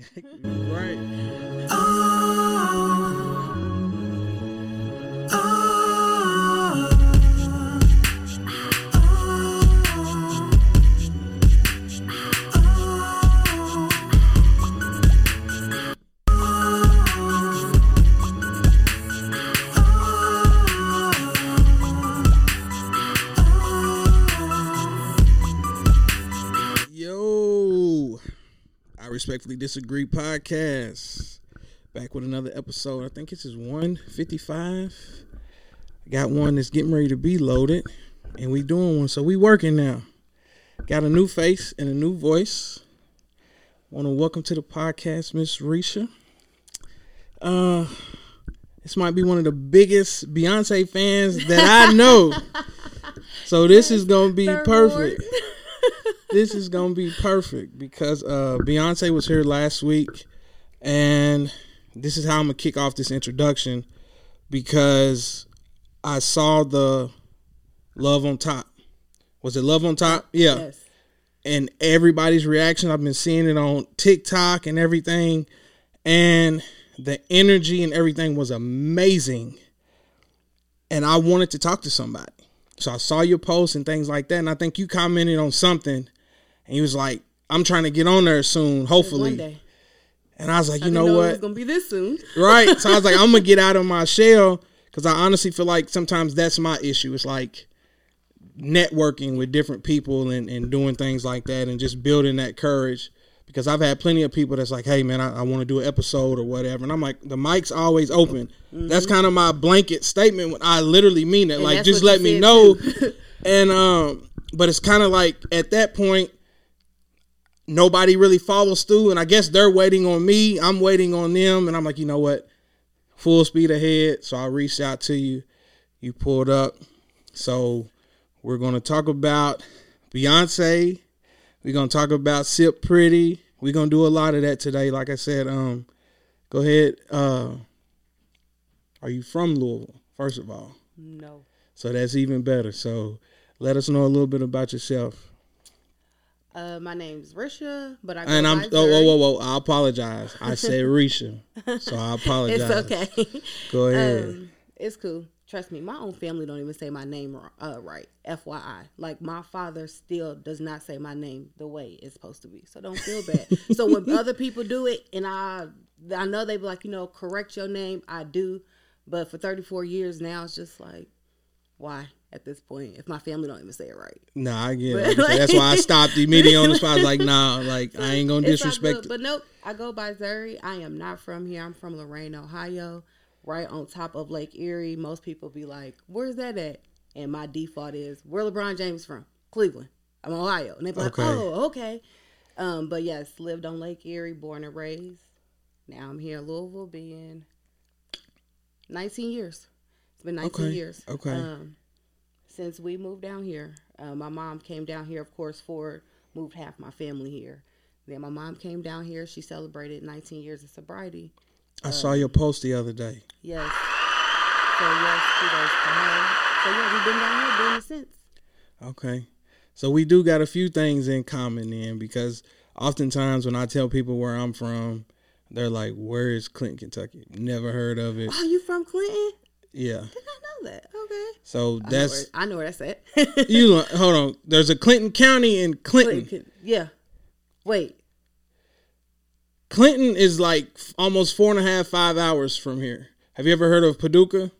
right. Oh. Respectfully disagree podcast. Back with another episode. I think this is 155. Got one that's getting ready to be loaded, and we doing one. So we working now. Got a new face and a new voice. Want to welcome to the podcast, Miss Risha. Uh, this might be one of the biggest Beyonce fans that I know. so this is gonna be Third perfect. this is gonna be perfect because uh Beyonce was here last week, and this is how I'm gonna kick off this introduction because I saw the Love on Top. Was it Love on Top? Yeah. Yes. And everybody's reaction, I've been seeing it on TikTok and everything, and the energy and everything was amazing. And I wanted to talk to somebody. So I saw your post and things like that. And I think you commented on something and he was like, I'm trying to get on there soon, hopefully. One day. And I was like, you know It what? was gonna be this soon. right. So I was like, I'm gonna get out of my shell because I honestly feel like sometimes that's my issue. It's like networking with different people and, and doing things like that and just building that courage. Because I've had plenty of people that's like, hey man, I, I want to do an episode or whatever. And I'm like, the mic's always open. That's kind of my blanket statement when I literally mean it. And like just let me know. and um but it's kind of like at that point nobody really follows through and i guess they're waiting on me. I'm waiting on them and i'm like you know what? Full speed ahead so i reached out to you. You pulled up. So we're going to talk about beyonce. We're going to talk about SiPretty. We're going to do a lot of that today. Like i said um go ahead uh are you from louisville first of all? No. so that's even better. So let us know a little bit about yourself Uh, my name's Risha, but I go And I'm oh whoa whoa whoa! I apologize. I said Risha, so I apologize. It's okay. Go ahead. Um, it's cool. Trust me, my own family don't even say my name uh, right. FYI, like my father still does not say my name the way it's supposed to be. So don't feel bad. so when other people do it, and I, I know they be like, you know, correct your name. I do, but for 34 years now, it's just like, why at this point if my family don't even say it right? nah, I get but it. Like That's why I stopped immediately on the spot. I was like, nah, like I ain't gonna disrespect. But nope, I go by Zuri. I am not from here. I'm from Lorain, Ohio, right on top of Lake Erie. Most people be like, "Where's that at?" And my default is, "Where LeBron James from? Cleveland. I'm Ohio." And they be like, Okay. "Oh, okay." Um, but yes, lived on Lake Erie, born and raised. Now I'm here in Louisville, being 19 years. It's been 19 Okay, years. okay. Um, since we moved down here, uh, my mom came down here, of course, for moved half my family here. Then my mom came down here. She celebrated 19 years of sobriety. I saw your post the other day. Yes. So yes, kudos to her. So yeah, we've been down here doing it since. Okay, so we do got a few things in common then, because oftentimes when I tell people where I'm from, they're like, "Where is Clinton, Kentucky?" Never heard of it. Oh, you from Clinton? Yeah, Did not know that. Okay. so I know that's where- I know where that's at. you. Hold on, there's a Clinton County in Clinton. Clinton. Yeah. Wait. Clinton is like almost four and a half, five hours from here. Have you ever heard of Paducah?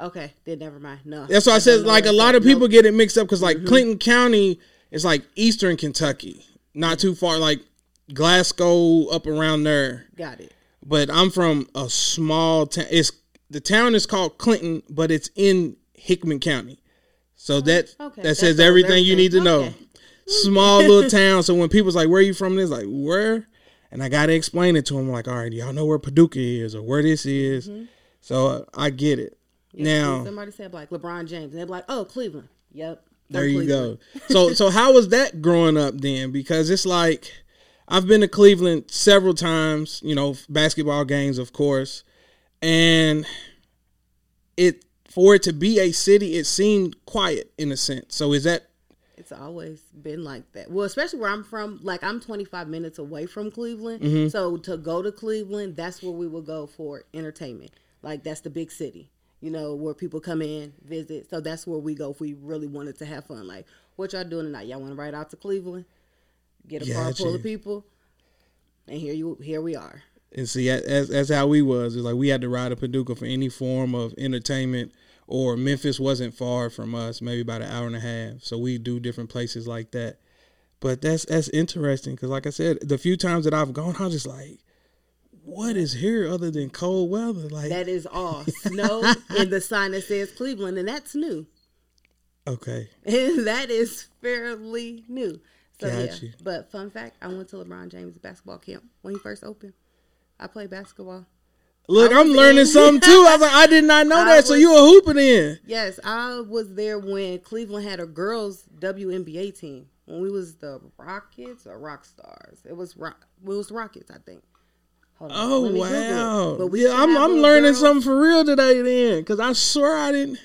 Okay. Then never mind. No. That's why I don't said like a lot of people Nope. get it mixed up because like mm-hmm. Clinton County is like eastern Kentucky, not too far, like Glasgow up around there. Got it. But I'm from a small town. It's the town is called Clinton, but it's in Hickman County. So that Oh, okay. that That says solves everything you need to everything. know. Okay. Small little town. So when people's like, "Where are you from?" It's like, "Where?" And I gotta explain it to them. Like, all right, y'all know where Paducah is or where this is. Mm-hmm. So uh, I get it. Yeah, now somebody said like LeBron James, and they're like, "Oh, Cleveland." Yep. there you Cleveland. go. So so how was that growing up then? Because it's like I've been to Cleveland several times. You know, basketball games, of course, and it for it to be a city, it seemed quiet in a sense. So is that It's always been like that. Well, especially where I'm from. Like I'm 25 minutes away from Cleveland, Mm-hmm. so to go to Cleveland, that's where we would go for entertainment. Like that's the big city, you know, where people come in visit. So that's where we go if we really wanted to have fun. Like, what y'all doing tonight? Y'all want to ride out to Cleveland? Get a car Gotcha. full of people, and here you here we are. And see, as that's how we was. It's like we had to ride to Paducah for any form of entertainment, or Memphis wasn't far from us, maybe about an hour and a half. So we do different places like that. But that's that's interesting because, like I said, the few times that I've gone, I'm just like, "What is here other than cold weather?" Like, That is all snow and the sign that says Cleveland, and that's new. okay, And that is fairly new. So yeah. You. But fun fact, I went to LeBron James basketball camp when he first opened. I play basketball. look, I'm learning in- something too. I was like, I did not know I that. so you a hooping in? Yes, I was there when Cleveland had a girls WNBA team. When we was the Rockets or Rock Stars. It was rock it was Rockets, I think. Hold on, Oh let me Google it. wow! But we yeah, I'm I'm learning girls- something for real today then, because I swear I didn't.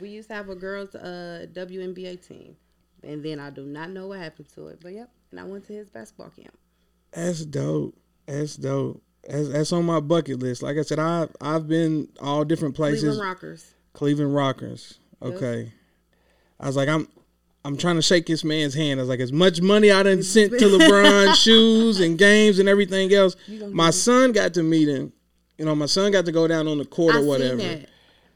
We used to have a girls uh, WNBA team. And then I do not know what happened to it. But yep, and I went to his basketball camp. That's dope. That's dope. That's, that's on my bucket list. Like I said, I I've been all different places. Cleveland Rockers. Cleveland Rockers. Okay. I was like, I'm I'm trying to shake this man's hand. I was like, as much money I done sent to LeBron shoes and games and everything else. My son got to meet him. You know, my son got to go down on the court I or whatever.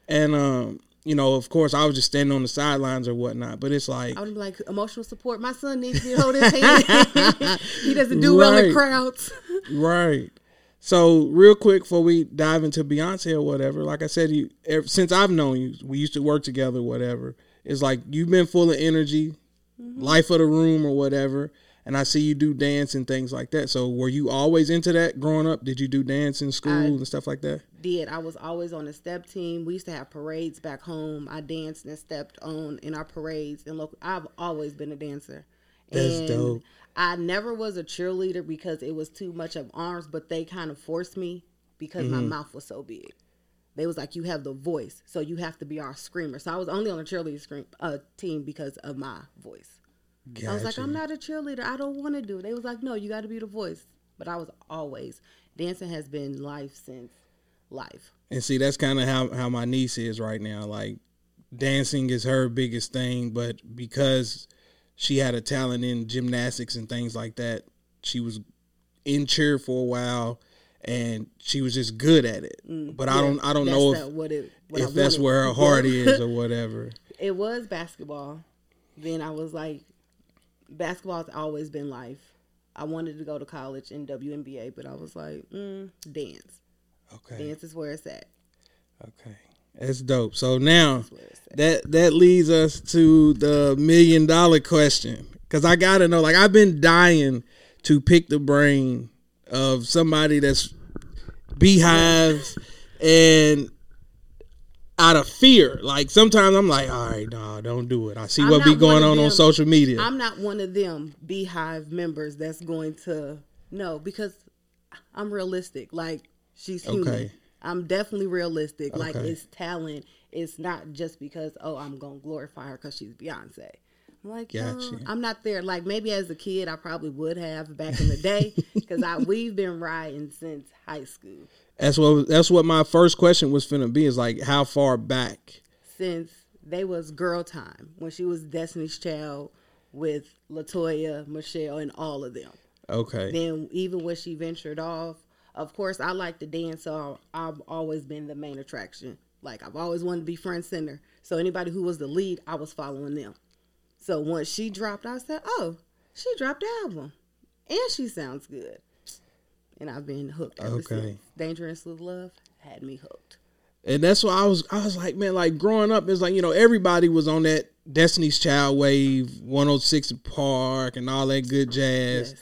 And um, you know, of course I was just standing on the sidelines or whatnot. But it's like I would be like emotional support. My son needs me to hold his hand. he doesn't do well in crowds. Right. So real quick before we dive into Beyonce or whatever, like I said, you ever, since I've known you, we used to work together, whatever. It's like you've been full of energy, mm-hmm. life of the room or whatever, and I see you do dance and things like that. So were you always into that growing up? Did you do dance in school I- and stuff like that? Did I was always on the step team. We used to have parades back home. I danced and stepped on in our parades and local. I've always been a dancer. That's and dope. I never was a cheerleader because it was too much of arms, but they kind of forced me because Mm-hmm. my mouth was so big. They was like, you have the voice, so you have to be our screamer. So I was only on the cheerleader scream, uh, team because of my voice. I was like, I'm not a cheerleader. I don't want to do it. They was like, no, you got to be the voice. But I was always dancing has been life since life. And see, that's kind of how how my niece is right now. Like dancing is her biggest thing, but because she had a talent in gymnastics and things like that, she was in cheer for a while and she was just good at it. but I Mm, don't I don't know if what it, what I if that's where her heart is or whatever. It was basketball. Then I was like, basketball's always been life. I wanted to go to college in WNBA, but I was like, mm, dance. Okay. Dance is where it's at. Okay. That's dope. So now where it's at. that that leads us to the million dollar question cuz I got to know like I've been dying to pick the brain of somebody that's beehives and out of fear. Like sometimes I'm like, "All right, no, don't do it." I see I'm what be going on on social media. I'm not one of them BeyHive members that's going to no because I'm realistic. Like she's human. Okay. I'm definitely realistic. Like it's talent. It's not just because oh I'm gonna glorify her because she's Beyonce. I'm like Gotcha. I'm not there. Like maybe as a kid I probably would have back in the day because I we've been riding since high school. that's what that's what my first question was finna be is like how far back? since they was girl time when she was Destiny's Child with LeToya, Michelle, and all of them. Okay. Then even when she ventured off, of course I like to dance, so I've always been the main attraction. Like I've always wanted to be front center. So anybody who was the lead, I was following them. So once she dropped, I said, "Oh, she dropped the album, and she sounds good." And I've been hooked ever Okay. since. Dangerously in Love had me hooked. And that's why I was I was like, man, like growing up, it's like, you know, everybody was on that Destiny's Child wave, 106 & Park and all that good jazz. Yes.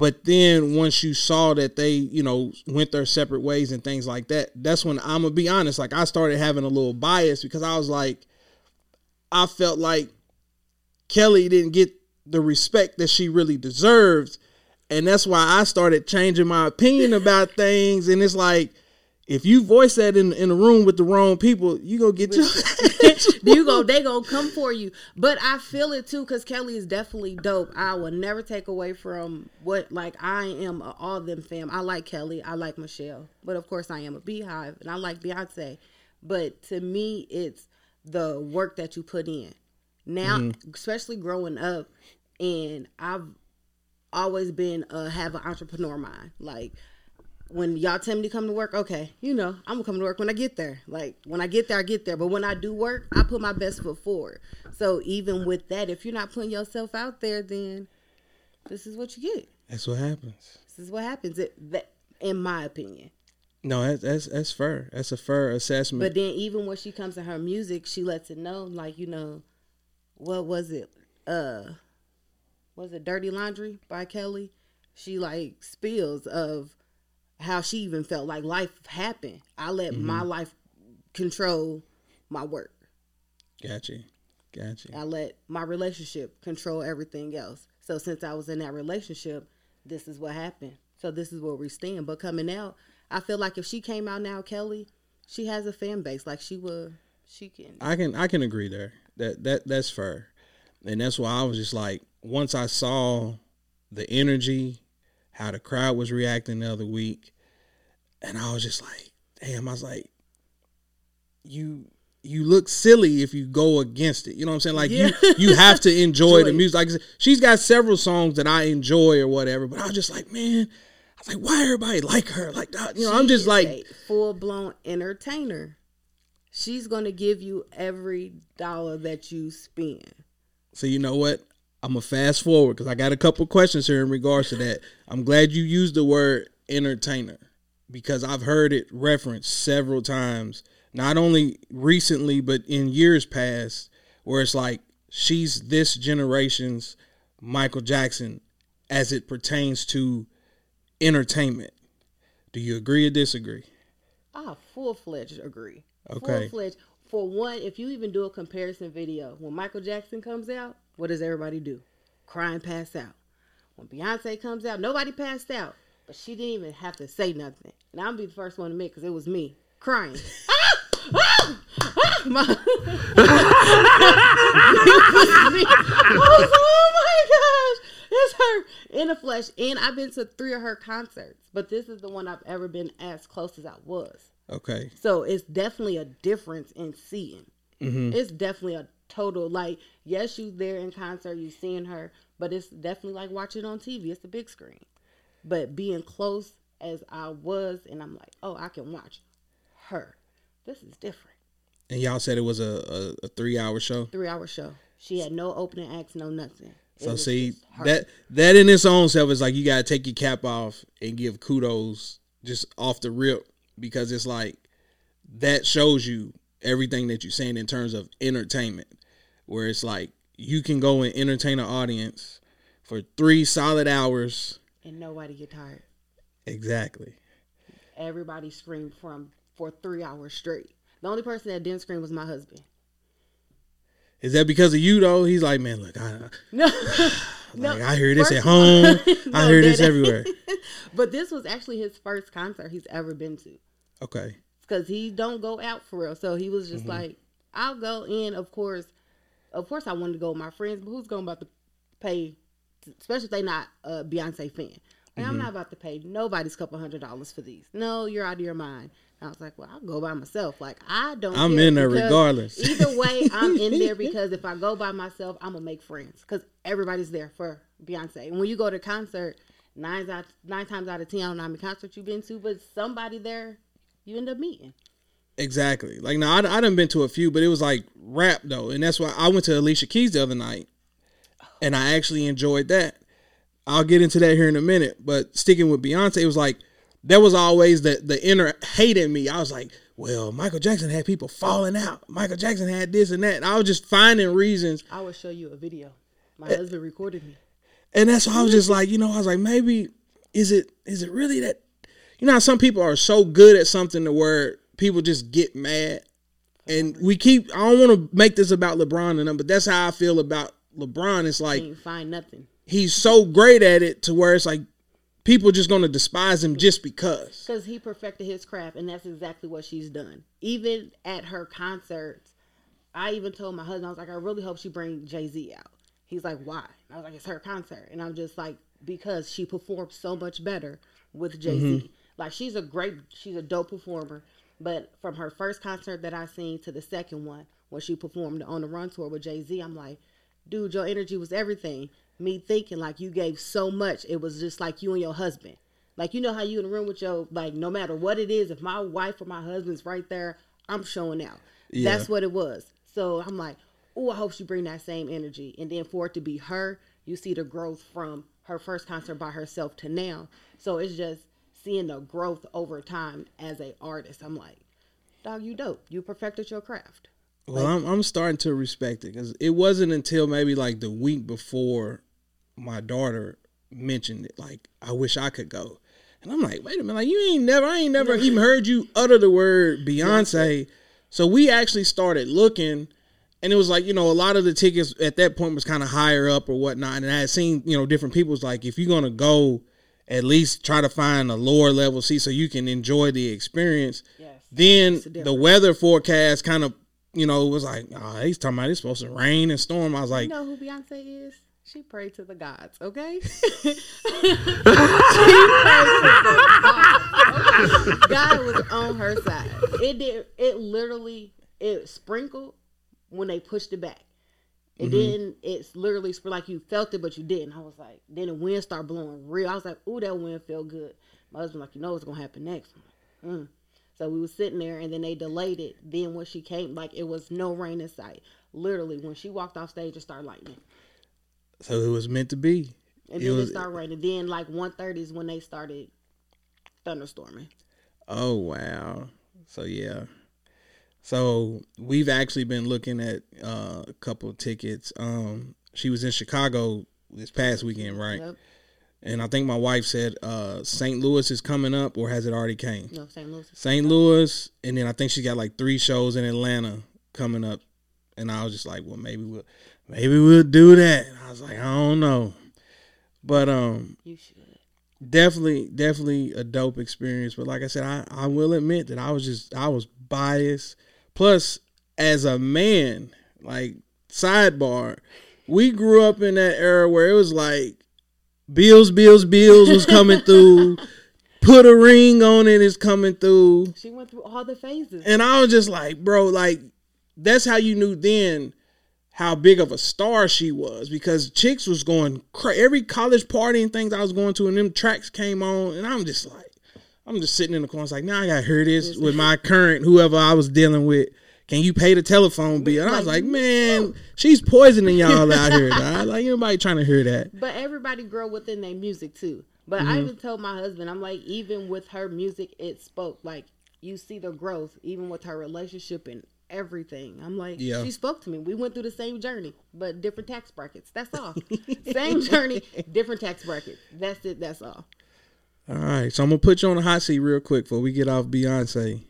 But then once you saw that they, you know, went their separate ways and things like that, that's when I'm gonna be honest, like I started having a little bias because I was like, I felt like Kelly didn't get the respect that she really deserved. And that's why I started changing my opinion about things. And it's like, if you voice that in in a room with the wrong people, you gonna get your. you go they gonna come for you. But i feel it too because kelly is definitely dope. I will never take away from what like i am a all them fam. I like kelly. I like michelle. But of course i am a BeyHive and i like beyonce. But to me it's the work that you put in. Now Mm-hmm. especially growing up and i've always been uh have an entrepreneur mind. Like when y'all tell me to come to work, okay, you know, I'm gonna come to work when I get there. Like when I get there, I get there. But when I do work, I put my best foot forward. So even with that, if you're not putting yourself out there, then this is what you get. That's what happens. This is what happens. It, that, in my opinion. No, that's that's that's fair. That's a fair assessment. But then even when she comes to her music, she lets it know, like you know, what was it? Uh, was it "Dirty Laundry" by Kelly? She like spills of how she even felt like life happened. I let my mm-hmm. life control my work. gotcha, gotcha. I let my relationship control everything else. So since I was in that relationship, this is what happened. So this is where we stand. But coming out, I feel like if she came out now, Kelly, she has a fan base. Like she would, she can. I can I can agree there. That that that's fair, and that's why I was just like once I saw the energy, how the crowd was reacting the other week, and I was just like, damn. I was like, you you look silly if you go against it. You know what I'm saying? Like Yeah. you you have to enjoy the music. Like she's got several songs that I enjoy or whatever, but I was just like, man. I was like, why everybody like her? Like, that? you know, I'm just like, full blown entertainer. She's gonna give you every dollar that you spend. So you know what? I'm gonna fast forward because I got a couple questions here in regards to that. I'm glad you used the word entertainer because I've heard it referenced several times, not only recently but in years past, where it's like she's this generation's Michael Jackson as it pertains to entertainment. Do you agree or disagree? I full fledged agree. Okay. Full fledged. For one, if you even do a comparison video, when Michael Jackson comes out, what does everybody do? Cry and pass out. When Beyonce comes out, nobody passed out, but she didn't even have to say nothing. And I'll be the first one to admit because it was me crying. My- I was oh my gosh, it's her in the flesh. And I've been to three of her concerts, but this is the one I've ever been as close as I was. Okay. So it's definitely a difference in seeing. Mm-hmm. It's definitely a total like yes, you there in concert, you seeing her, but it's definitely like watching on TV. It's the big screen. But being close as I was, and I'm like, oh, I can watch her. This is different. And y'all said it was a, a, a three hour show. Three hour show. She had no opening acts, no nothing. It So see that that in its own self is like you gotta take your cap off and give kudos just off the rip because it's like that shows you everything that you're saying in terms of entertainment. Where it's like you can go and entertain an audience for three solid hours. and nobody get tired. Exactly. Everybody screamed from for three hours straight. The only person that didn't scream was my husband. Is that because of you though? He's like, man, look, I, No, like, I hear this first at home. I hear this everywhere. but this was actually his first concert he's ever been to Okay. because he don't go out for real. So he was just Mm-hmm. like, I'll go in. Of course, of course, I wanted to go with my friends, but who's going about to pay? Especially if they not a Beyonce fan. Like, Mm-hmm. I'm not about to pay nobody's couple hundred dollars for these. No, you're out of your mind. And I was like, well, I'll go by myself. Like I don't. I'm in there regardless. Either way, I'm in there because if I go by myself, I'm gonna make friends because everybody's there for Beyonce. And when you go to a concert, nine out nine times out of ten, I don't know how many concerts you've been to, but somebody there you end up meeting. Exactly. Like now, I, I done been to a few, but it was like rap though, and that's why I went to Alicia Keys the other night, and I actually enjoyed that. I'll get into that here in a minute, but sticking with Beyonce, it was like there was always the the inner hate in me. I was like, well, Michael Jackson had people falling out. Michael Jackson had this and that. And I was just finding reasons, I will show you a video. My Eh. husband recorded me. and that's why I was just like, you know, I was like, maybe is it is it really that? You know, some people are so good at something to where people just get mad and we keep. I don't want to make this about LeBron and them, but that's how I feel about LeBron. It's like Can't find nothing. he's so great at it to where it's like people just gonna despise him just because. Because he perfected his craft, and that's exactly what she's done. Even at her concerts, I even told my husband, I was like, I really hope she bring Jay Z out. He's like, why? I was like, it's her concert, and I'm just like, because she performed so much better with Jay Z. Mm-hmm. Like she's a great, she's a dope performer. But from her first concert that I seen to the second one, when she performed on the Run tour with Jay Z, I'm like, dude, your energy was everything. Me thinking like you gave so much, it was just like you and your husband. Like you know how you in the room with your like no matter what it is, if my wife or my husband's right there, I'm showing out. Yeah. That's what it was. So I'm like, oh, I hope she bring that same energy. And then for it to be her, you see the growth from her first concert by herself to now. So it's just seeing the growth over time as a artist. I'm like, dog, you dope. You perfected your craft. Well, like, I'm I'm starting to respect it because it wasn't until maybe like the week before my daughter mentioned it. Like, I wish I could go, and I'm like, wait a minute, like you ain't never, I ain't never even heard you utter the word Beyonce. So we actually started looking, and it was like you know a lot of the tickets at that point was kind of higher up or whatnot, and I had seen you know different people's like if you're gonna go at least try to find a lower level seat so you can enjoy the experience. Yes. Then the weather forecast kind of, you know, was like, oh, he's talking about it's supposed to rain and storm. I was like, you know who Beyonce is? She prayed to the gods, okay? God was on her side. It did. It literally it sprinkled when they pushed it back. And mm-hmm. then it's literally like you felt it, but you didn't. I was like, then the wind started blowing real. I was like, ooh, that wind felt good. My husband like, you know what's gonna happen next. Like, mm. So we was sitting there, and then they delayed it. Then when she came, like it was no rain in sight. Literally, when she walked off stage, it started lightning. So it was meant to be. And it then was, it started raining. Then like 1.30 is when they started thunderstorming. Oh wow! So yeah, so we've actually been looking at uh, a couple tickets. Um, she was in Chicago this past weekend, right? Yep. And I think my wife said uh, St. Louis is coming up, or has it already came? No, St. Louis. St. Louis, and then I think she got like three shows in Atlanta coming up. And I was just like, well, maybe we'll, maybe we'll do that. And I was like, I don't know, but um, you should definitely, definitely a dope experience. But like I said, I I will admit that I was just I was biased Plus, as a man, like sidebar, we grew up in that era where it was like bills, bills, bills was coming through. Put a ring on it is coming through. She went through all the phases. And I was just like, bro, like that's how you knew then how big of a star she was because chicks was going cra- every college party and things I was going to and them tracks came on and I'm just like I'm just sitting in the corner. It's like, now I gotta hear this with my current whoever I was dealing with. Can you pay the telephone bill? And I was like, man, she's poisoning y'all out here. Dog. Like anybody trying to hear that. But everybody grow within their music too. But mm-hmm. I even told my husband, I'm like, even with her music, it spoke. Like you see the growth, even with her relationship and everything. I'm like, yeah. she spoke to me. We went through the same journey, but different tax brackets. That's all. same journey, different tax brackets. That's it. That's all. All right, so I'm gonna put you on the hot seat real quick before we get off Beyonce.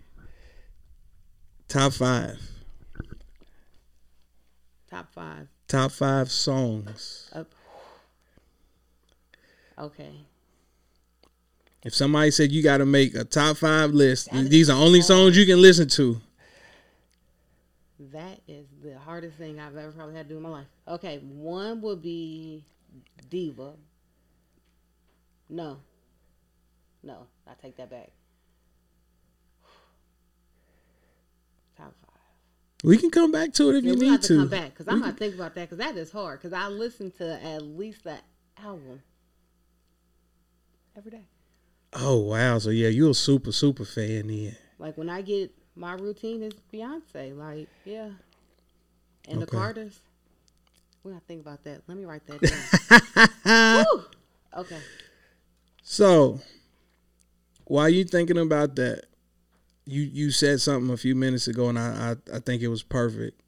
Top five. Top five. Top five songs. Okay. If somebody said you got to make a top five list, that these are only songs you can listen to. That is the hardest thing I've ever probably had to do in my life. Okay, one would be Diva. No, no, I take that back. Top five. We can come back to it if yeah, you need have to. to. Come back because I'm gonna think about that because that is hard. Because I listen to at least that album every day. Oh wow! So yeah, you're a super super fan then. Like when I get my routine is Beyonce. Like yeah, and okay. the Carters. We gotta think about that. Let me write that down. okay. So while you thinking about that, you you said something a few minutes ago, and I I, I think it was perfect.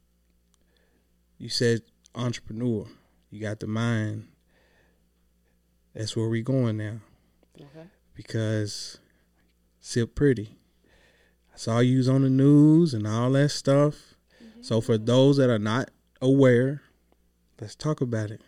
You said entrepreneur. You got the mind. That's where we going now. Okay. Because SiPretty. I saw you on the news and all that stuff. Mm-hmm. So for those that are not aware, let's talk about it.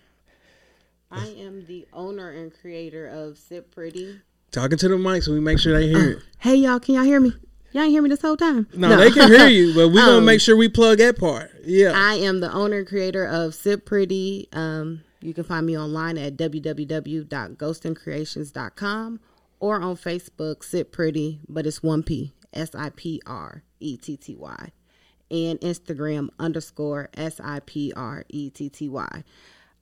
I am the owner and creator of SiPretty. Talking to the mic so we make sure they hear it. Hey y'all, can y'all hear me? Y'all ain't hear me this whole time. No, they can hear you, but we gonna Um, make sure we plug that part. Yeah. I am the owner creator of SiPretty. Um, you can find me online at www.ghostingcreations.com or on Facebook, SiPretty, but it's one P, S I P R E T T Y, and Instagram underscore S I P R E T T Y.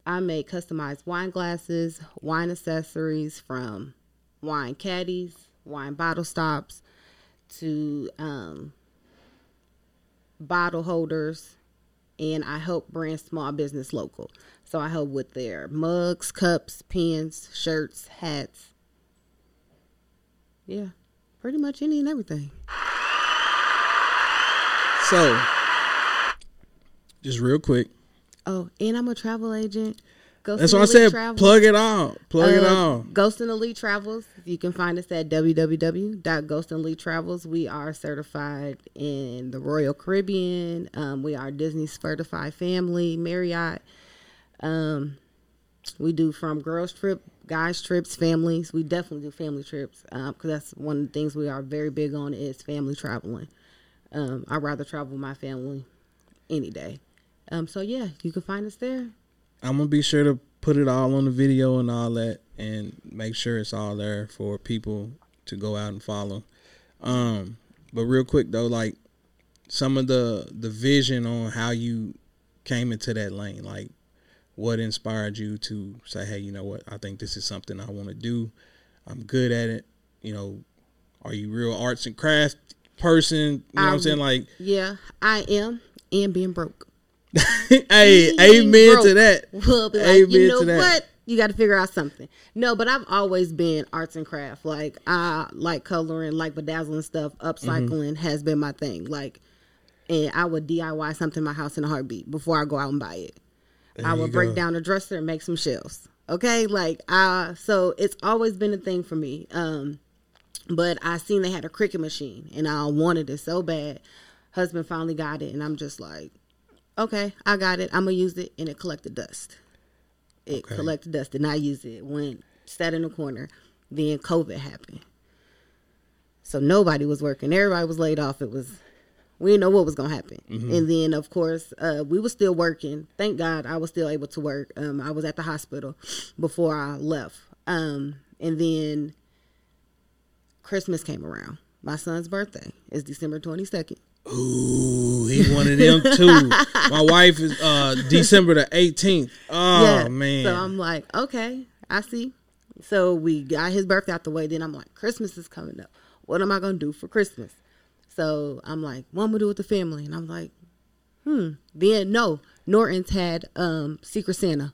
I make customized wine glasses, wine accessories from wine caddies, wine bottle stops, to um, bottle holders, and I help brand small business local. So I help with their mugs, cups, pens, shirts, hats. Yeah, pretty much any and everything. So, just real quick. Oh, and I'm a travel agent. Ghost That's what I said. Travels. Plug it all. Plug it Uh, all. Ghost and Elite Travels. You can find us at www.ghost and Elite Travels. We are certified in the Royal Caribbean. Um, we are Disney certified family, Marriott. Um, we do from girls trip, guys trips, families. We definitely do family trips because that's one of the things we are very big on is family traveling. Um, I'd rather travel with my family any day. Um, so yeah, you can find us there. I'm gonna be sure to put it all on the video and all that, and make sure it's all there for people to go out and follow. Um, but real quick though, like some of the the vision on how you came into that lane, like what inspired you to say, hey, you know what, I think this is something I want to do. I'm good at it. You know, are you real arts and craft person? You know what I'm I'm- saying? Like, Yeah, I am, and being broke. hey, amen broke to that. Will be like, Amen you know to that. what? You got to figure out something. No, but I've always been arts and craft. Like I like coloring, like bedazzling stuff. Upcycling Mm-hmm. has been my thing. Like, and I would DIY something in my house in a heartbeat before I go out and buy it. I There you would break go. down a dresser and make some shelves. Okay, like uh, so it's always been a thing for me. Um, but I seen they had a Cricut machine and I wanted it so bad. Husband finally got it, and I'm just like, okay, I got it. I'm gonna use it, and it collected dust. It Okay. collected dust, and I used it. Went sat in the corner. Then COVID happened, so nobody was working. Everybody was laid off. It was we didn't know what was gonna happen. And then of course uh, we were still working. Thank God I was still able to work. Um, I was at the hospital before I left. Um, and then Christmas came around. My son's birthday is December twenty second. Ooh, he one of them too. My wife is uh December the 18th. Oh man. So I'm like, okay, I see. So we got his birthday out the way. Then I'm like, Christmas is coming up. What am I gonna do for Christmas? So I'm like, what am I gonna do with the family? And I'm like, hmm. Then no, Norton's had um Secret Santa,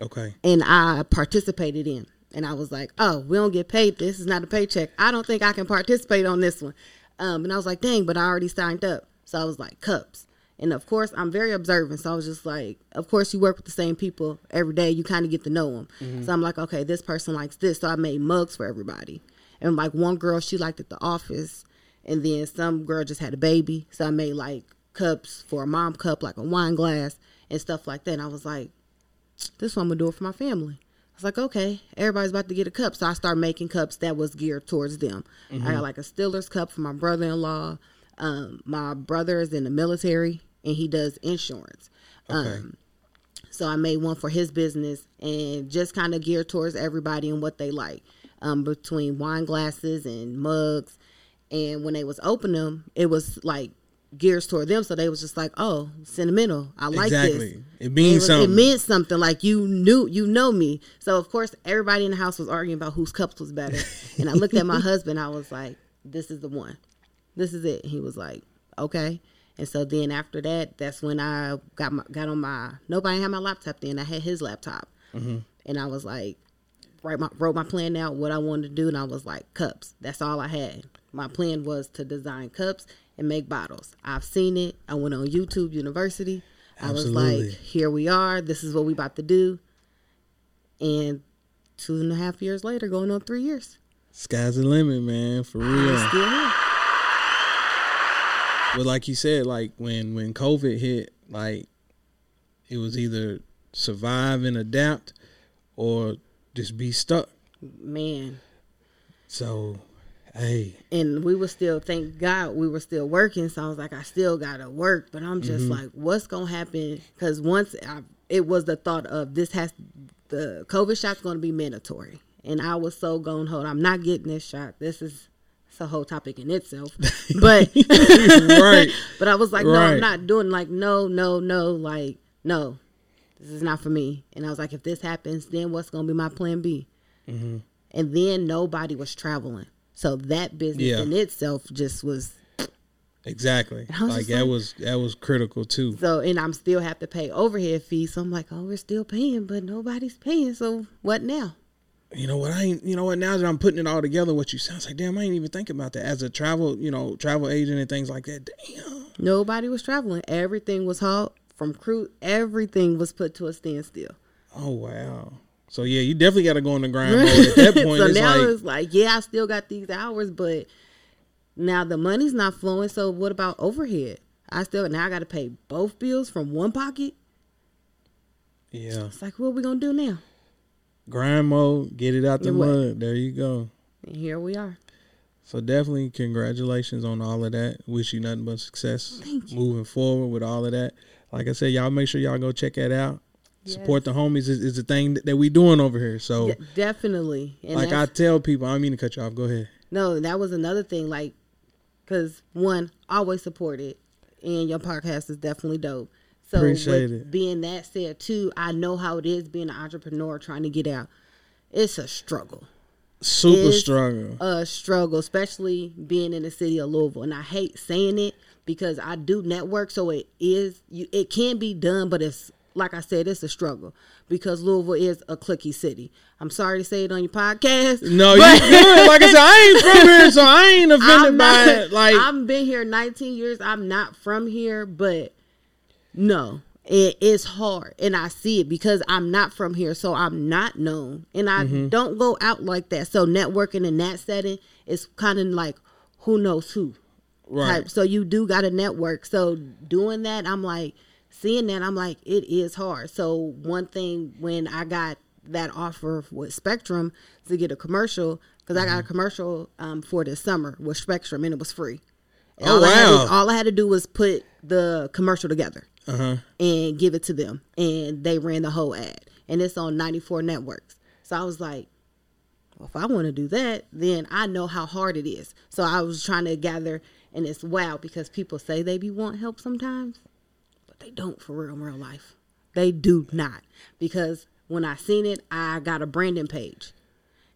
okay. and I participated in. And I was like, oh, we don't get paid. This is not a paycheck. I don't think I can participate on this one. Um, and I was like, dang, but I already signed up. So I was like, cups. And of course, I'm very observant. So I was just like, of course, you work with the same people every day. You kind of get to know them. So I'm like, okay, this person likes this. So I made mugs for everybody. And like one girl, she liked at the office. And then some girl just had a baby. So I made like cups for a mom cup, like a wine glass and stuff like that. And I was like, this one I'm gonna do it for my family. Was like, okay, everybody's about to get a cup, so I started making cups that was geared towards them. I got like a Steelers cup for my brother-in-law. Um, my brother is in the military and he does insurance. Okay. Um, so I made one for his business and just kind of geared towards everybody and what they like, um, between wine glasses and mugs. And when they was opening them, it was like gears toward them, so they was just like, "Oh, sentimental. I like exactly. this." It means it, something. it meant something. Like you knew, you know me. So of course, everybody in the house was arguing about whose cups was better. and I looked at my husband. I was like, "This is the one. This is it." He was like, "Okay." And so then after that, that's when I got my got on my. Nobody had my laptop then. I had his laptop, mm-hmm. and I was like, write my wrote my plan out what I wanted to do, and I was like, cups. That's all I had. My plan was to design cups and make bottles. I've seen it. I went on YouTube University. I was like, here we are. This is what we about to do. And two and a half years later, going on three years, Sky's the limit, man, for real. still here. But like you said, like when when COVID hit, like it was either survive and adapt or just be stuck. Man. So, hey, And we were still, thank God, we were still working. So I was like, I still gotta work, but I'm just like, what's gonna happen? Because once I, it was the thought of this has the COVID shot's gonna be mandatory, and I was so gung ho. I'm not getting this shot. This is it's a whole topic in itself, but right, But I was like, no, Right. I'm not doing like no, no, no, like no, this is not for me. And I was like, if this happens, then what's gonna be my plan B? Mm-hmm. And then nobody was traveling, so that business Yeah. in itself just was exactly. Was Like that like- was that was critical too. so. And I'm still have to pay overhead fees. So I'm like, oh, we're still paying, but nobody's paying. So what now? You know what? I ain't. You know what? Now that I'm putting it all together, what you sounds like, damn, I ain't even think about that as a travel, you know, travel agent and things like that. Damn. Nobody was traveling. Everything was halt from crew. Everything was put to a standstill. Oh wow. So yeah, you definitely got to go on the grind mode at that point. so it's now like, it's like, yeah, I still got these hours, but now the money's not flowing. So what about overhead? I still now I got to pay both bills from one pocket. yeah, It's like, what we gonna do now? grind mode, get it out the what? mud. There you go. And here we are. So definitely congratulations on all of that. Wish you nothing but success moving forward with all of that. Like I said, y'all make sure y'all go check that out. Support the homies is, is the thing that, that we doing over here. So Yeah, definitely. And like I tell people, I don't mean to cut you off. Go ahead. no, that was another thing. Like, cause one, always support it, and your podcast is definitely dope. So Appreciate with it. being that said too, I know how it is being an entrepreneur trying to get out. It's a struggle. Super It's struggle. a struggle, especially being in the city of Louisville. And I hate saying it because I do network, so it is you. It can be done, but it's like I said, it's a struggle because Louisville is a clicky city. I'm sorry to say it on your podcast. No, you good. Like I said, I ain't from here, so I ain't offended I'm by it. Like I've been here 19 years. I'm not from here, but no, it is hard, and I see it because I'm not from here, so I'm not known, and I Mm-hmm. don't go out like that. So networking in that setting is kind of like who knows who. right. type. So you do got to network. So doing that, I'm like seeing that. I'm like it is hard. So one thing when I got that offer with Spectrum to get a commercial because I got a Mm-hmm. commercial um, for this summer with Spectrum and it was free. And Oh, all I had to- wow. all I had to do was put the commercial together Uh huh. and give it to them, and they ran the whole ad, and it's on 94 networks. So I was like, well, if I want to do that, then I know how hard it is. So I was trying to gather, and it's wow because people say they be want help sometimes, but they don't for real in real life. They do not because when I seen it, I got a branding page,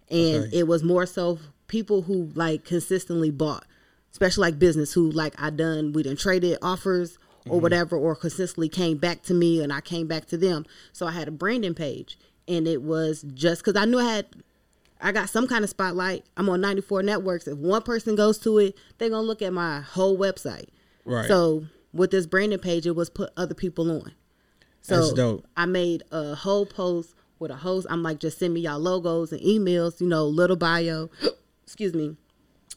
and Okay. it was more so people who like consistently bought, especially like business who like I done we done traded offers or mm-hmm. whatever, or consistently came back to me and I came back to them. So I had a branding page, and it was just because I knew I had I got some kind of spotlight. I'm on 94 networks. If one person goes to it, they're gonna look at my whole website. Right. So with this branding page, it was put other people on. So That's dope. I made a whole post with a host. I'm like, just send me y'all logos and emails, you know, little bio. Excuse me.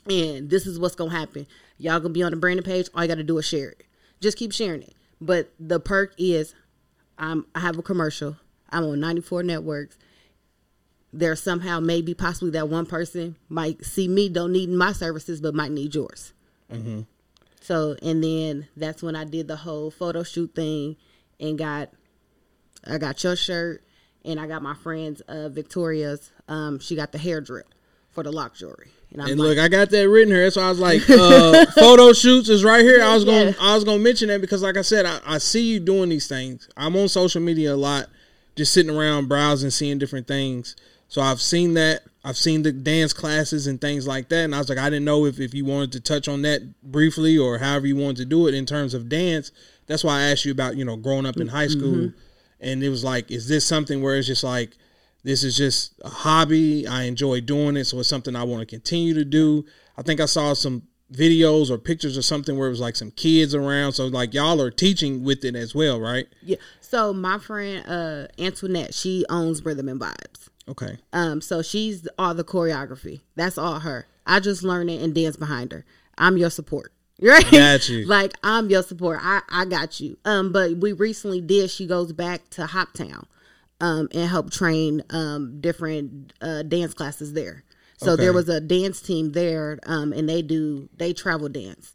And this is what's gonna happen. Y'all gonna be on the branding page. All you gotta do is share it. Just keep sharing it. But the perk is I'm I have a commercial. I'm on 94 networks. There somehow maybe possibly that one person might see me don't need my services but might need yours. Mm-hmm. So and then that's when I did the whole photo shoot thing and got I got your shirt and I got my friend's uh Victoria's um she got the hair drip for the lock jewelry. And I'm And like, look, I got that written here. That's why I was like, uh, photo shoots is right here. I was going, Yeah. I was going to mention that because, like I said, I, I see you doing these things. I'm on social media a lot, just sitting around browsing, seeing different things. So I've seen that. I've seen the dance classes and things like that. And I was like, I didn't know if, if you wanted to touch on that briefly or however you wanted to do it in terms of dance. That's why I asked you about, you know, growing up in high school. And it was like, is this something where it's just like, this is just a hobby. I enjoy doing it, so it's something I want to continue to do. I think I saw some videos or pictures or something where it was like some kids around. So like y'all are teaching with it as well, right? yeah. So my friend uh Antoinette, she owns Rhythm and Vibes. Okay. Um, so she's all the choreography. That's all her. I just learn it and dance behind her. I'm your support. Right? Got you. like I'm your support. I, I got you. Um, but we recently did. She goes back to Hoptown. um, and help train um, different uh, dance classes there. So Okay. there was a dance team there, um, and they do they travel dance,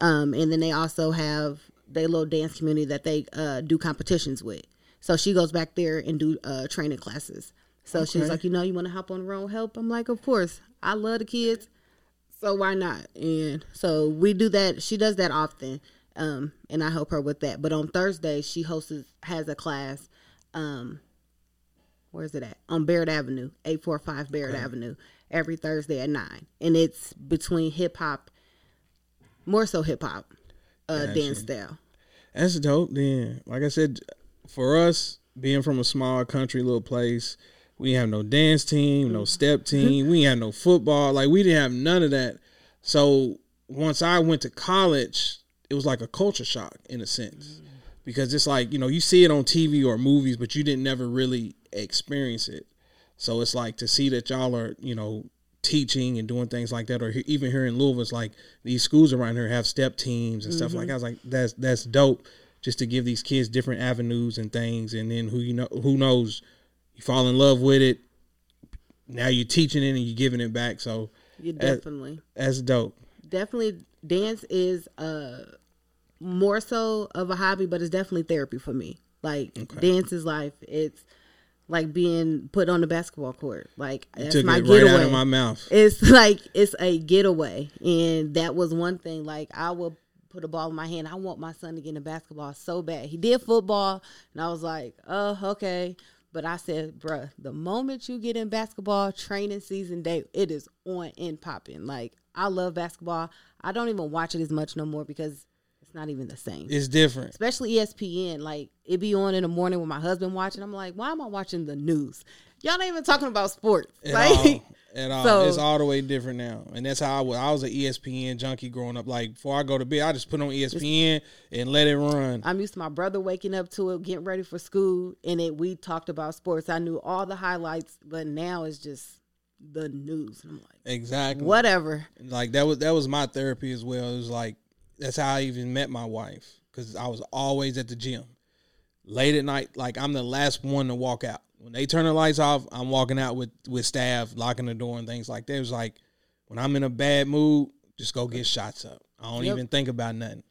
um, and then they also have their little dance community that they uh, do competitions with. So she goes back there and do uh, training classes. So she's Okay. like, you know, you want to hop on the road help? I'm like, of course. I love the kids, so why not? And so we do that. She does that often, um, and I help her with that. But on Thursday, she hosts has a class. Um, where's it at? On Barrett Avenue, eight four five Barrett Avenue, every Thursday at nine, and it's between hip hop, more so hip hop, uh, Gotcha. dance style. That's dope. Then, like I said, for us being from a small country little place, we have no dance team, no mm-hmm. step team. we have no football. Like we didn't have none of that. So once I went to college, it was like a culture shock in a sense, mm-hmm. because it's like you know you see it on TV or movies, but you didn't never really experience it. So it's like to see that y'all are you know teaching and doing things like that, or he- even here in Louisville, it's like these schools around here have step teams and stuff like. Mm-hmm. that. I was like, that's that's dope, just to give these kids different avenues and things, and then who you know who knows, you fall in love with it. Now you're teaching it and you're giving it back, so You definitely. that's dope. definitely dance is uh more so of a hobby but it's definitely therapy for me like dance is life it's like being put on the basketball court like that's Took my right getaway my mouth. it's like it's a getaway and that was one thing like i will put a ball in my hand i want my son to get into basketball so bad he did football and i was like oh okay but i said bruh the moment you get in basketball training season day it is on and popping like i love basketball i don't even watch it as much no more because it's not even the same It's different. especially ESPN. Like it be on in the morning with my husband watching. I'm like, why am I watching the news? Y'all not even talking about sports. At like, all. At all. So- it's all the way different now. And that's how I was. I was an ESPN junkie growing up. Like before I go to bed, I just put on ESPN and let it run. I'm used to my brother waking up to it, getting ready for school, and it we talked about sports. I knew all the highlights, but now it's just the news. And I'm like, Exactly. whatever. Like that was that was my therapy as well. It was like that's how I even met my wife because I was always at the gym late at night. Like I'm the last one to walk out when they turn the lights off. I'm walking out with with staff, locking the door and things like that. It was like when I'm in a bad mood, just go get shots up. I don't Yep. even think about nothing.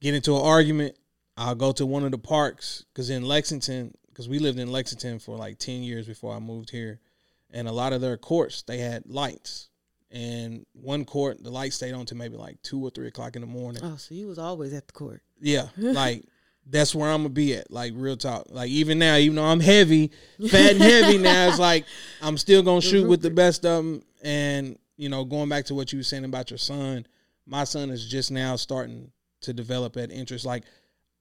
Get into an argument. I'll go to one of the parks because in Lexington, because we lived in Lexington for like ten years before I moved here, and a lot of their courts they had lights. And one court, the light stayed on to maybe like two or three o'clock in the morning. Oh, so you was always at the court. Yeah, like that's where I'm gonna be at. Like real talk. Like even now, even though I'm heavy, fat and heavy now, it's like I'm still gonna shoot with the best of them. And you know, going back to what you were saying about your son, my son is just now starting to develop that interest. Like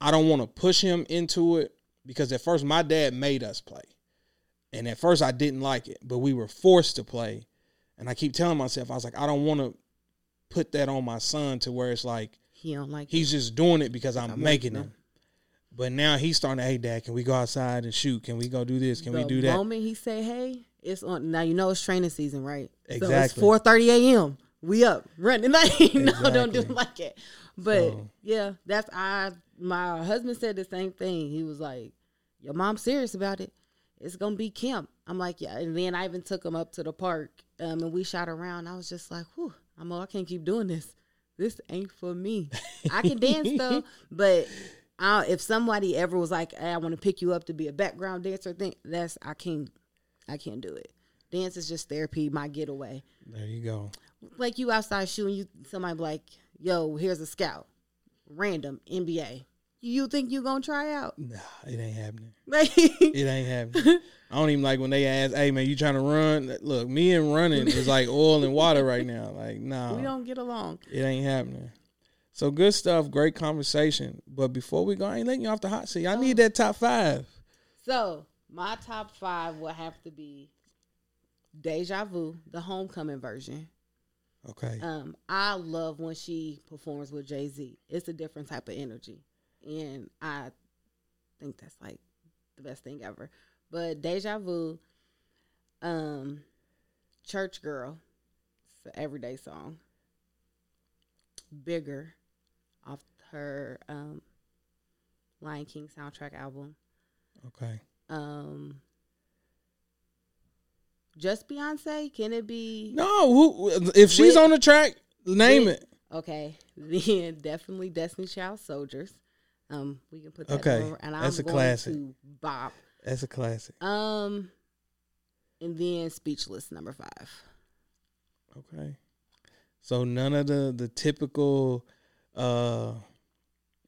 I don't want to push him into it because at first my dad made us play, and at first I didn't like it, but we were forced to play. And I keep telling myself, I was like, I don't want to put that on my son to where it's like He don't like he's just doing it because I'm, I'm making making him. But now he's starting to, hey, dad, can we go outside and shoot? Can we go do this? Can the we do that? moment he say, "Hey, it's on." Now you know it's training season, right? So it's Exactly. four thirty a.m. We up running. Like, no, don't do Exactly. it like that. But So- yeah, that's I. My husband said the same thing. He was like, "Your mom's serious about it. It's gonna be camp." I'm like, "Yeah." And then I even took him up to the park, um, and we shot around. I was just like, "Whew, I'm. I can't keep doing this. This ain't for me. I can dance though, but." I, if somebody ever was like, hey, "I want to pick you up to be a background dancer," thing that's I can't, I can't do it. Dance is just therapy, my getaway. There you go. Like you outside shooting, you somebody be like, "Yo, here's a scout, random NBA." You think you gonna try out? Nah, it ain't happening. Like, It ain't happening. I don't even like when they ask, hey, man, you trying to run? Look, me and running is like oil and water right now. Like, nah. we don't get along. It ain't happening. So good stuff, great conversation. But before we go, I ain't letting you off the hot seat. I need that top five. So my top five will have to be Deja Vu, the homecoming version. Okay. Um, I love when she performs with Jay Z. It's a different type of energy, and I think that's like the best thing ever. But Deja Vu, um, Church Girl, it's an everyday song. Bigger, off her um, Lion King soundtrack album. Okay. Um, just Beyonce? Can it be? No, who if she's With- on the track, name with- it. Okay, then definitely Destiny Child Soldiers. Um, we can put that Okay, over, and I'm that's a going classic. to bop. That's a classic. Um, and then Speechless number five. Okay. So none of the the typical uh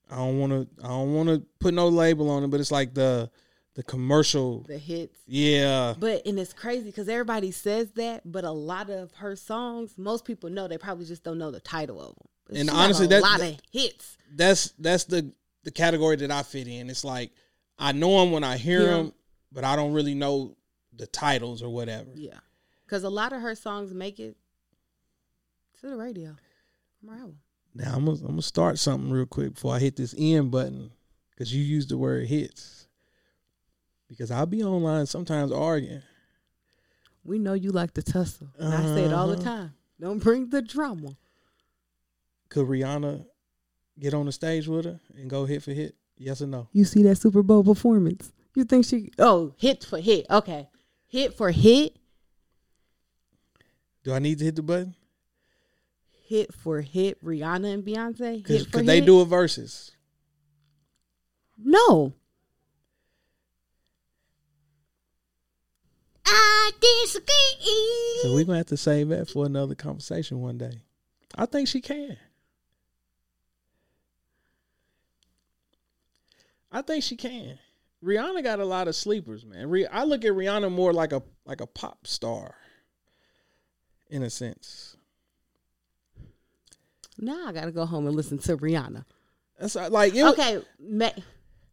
I don't want to I don't want to put no label on it, but it's like the the commercial The hits. yeah. But and it's crazy because everybody says that, but a lot of her songs, most people know. They probably just don't know the title of them. But And honestly that's a lot that- of hits. That's that's the the category that I fit in. It's like I know them when I hear Yeah. them, but I don't really know the titles or whatever. Yeah, because a lot of her songs make it to the radio. From her album. Now I'm gonna, I'm gonna start something real quick before I hit this end button because you used the word hits. Because I'll be online sometimes arguing. We know you like to tussle. And I say it all the Uh-huh. time. Don't bring the drama. Could Rihanna get on the stage with her and go hit for hit? Yes or no? You see that Super Bowl performance? You think she? Oh, hit for hit. Okay, hit for hit. Do I need to hit the button? Hit for hit. Rihanna and Beyonce. Cause, Hit for 'cause hit. they do a versus. No. I disagree. So we're gonna have to save that for another conversation one day. I think she can. I think she can. Rihanna got a lot of sleepers, man. I look at Rihanna more like a like a pop star, in a sense. Now I gotta go home and listen to Rihanna. That's like it, okay. Ma-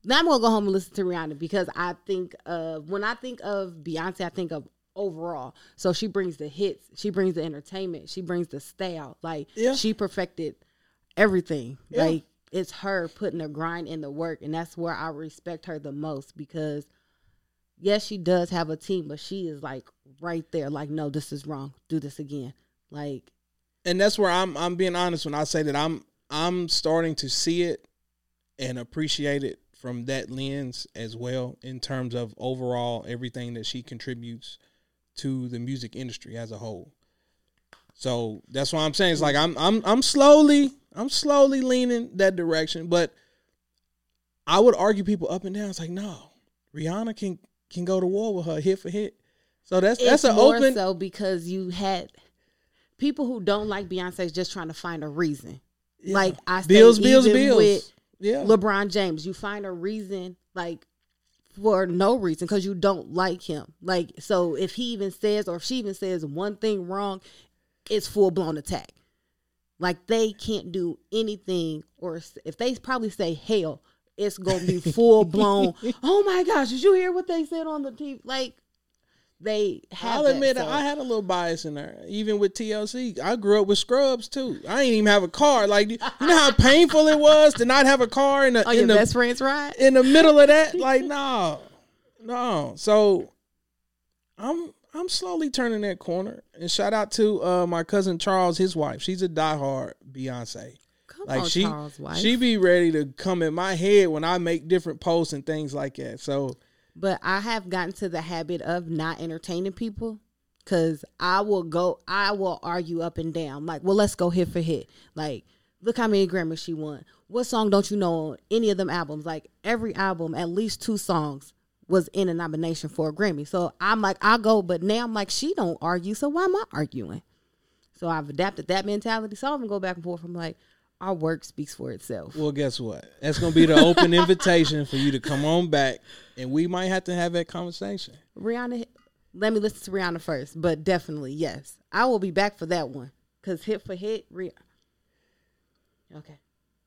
now I'm gonna go home and listen to Rihanna because I think of when I think of Beyonce, I think of overall. So she brings the hits, she brings the entertainment, she brings the style. Like Yeah. she perfected everything. Yeah. Like it's her putting the grind in the work, and that's where I respect her the most because yes, she does have a team, but she is like right there. Like, no, this is wrong. Do this again. Like, and that's where I'm I'm being honest when I say that I'm I'm starting to see it and appreciate it from that lens as well in terms of overall everything that she contributes to the music industry as a whole. So that's why I'm saying it's like I'm I'm I'm slowly I'm slowly leaning that direction, but I would argue people up and down. It's like no, Rihanna can can go to war with her hit for hit. So that's that's an more open. so because you had people who don't like Beyonce is just trying to find a reason. Yeah. Like I say, bills, bills, bills. with yeah, LeBron James, you find a reason like for no reason because you don't like him. Like so, if he even says or if she even says one thing wrong, it's full blown attack. Like they can't do anything, or if they probably say hell, it's gonna be full blown. oh my gosh, did you hear what they said on the TV? Like they have. I'll that, admit so- I had a little bias in there, even with TLC. I grew up with Scrubs too. I ain't even have a car. Like you know how painful it was to not have a car in the your in the best friend's ride. in the middle of that. Like no, no. So I'm I'm slowly turning that corner. And shout out to uh, my cousin Charles, his wife. She's a diehard Beyonce. Come Like on, she Charles' wife. she be ready to come in my head when I make different posts and things like that. So but I have gotten to the habit of not entertaining people because I will go, I will argue up and down. Like, well, let's go hit for hit. Like, look how many Grammys she won. What song don't you know on any of them albums? Like, every album, at least two songs was in a nomination for a Grammy. So I'm like, I'll go, but now I'm like, she don't argue, so why am I arguing? So I've adapted that mentality. So I'm gonna go back and forth. I'm like, our work speaks for itself. Well, guess what? That's gonna be the open invitation for you to come on back, and we might have to have that conversation. Rihanna, let me listen to Rihanna first, but definitely yes, I will be back for that one because hit for hit, Rihanna. Okay,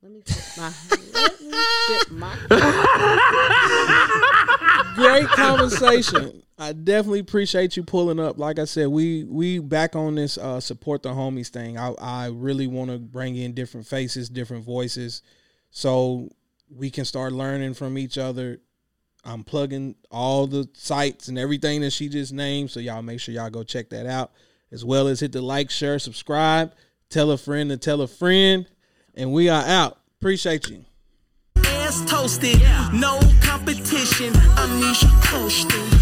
let me sip my. let me sip my. Great conversation. I definitely appreciate you pulling up. Like I said, we we back on this uh, support the homies thing. I I really want to bring in different faces, different voices, so we can start learning from each other. I'm plugging all the sites and everything that she just named, so y'all make sure y'all go check that out, as well as hit the like, share, subscribe, tell a friend to tell a friend, and we are out. Appreciate you. As let's toast it. No competition, Amnesia coasting.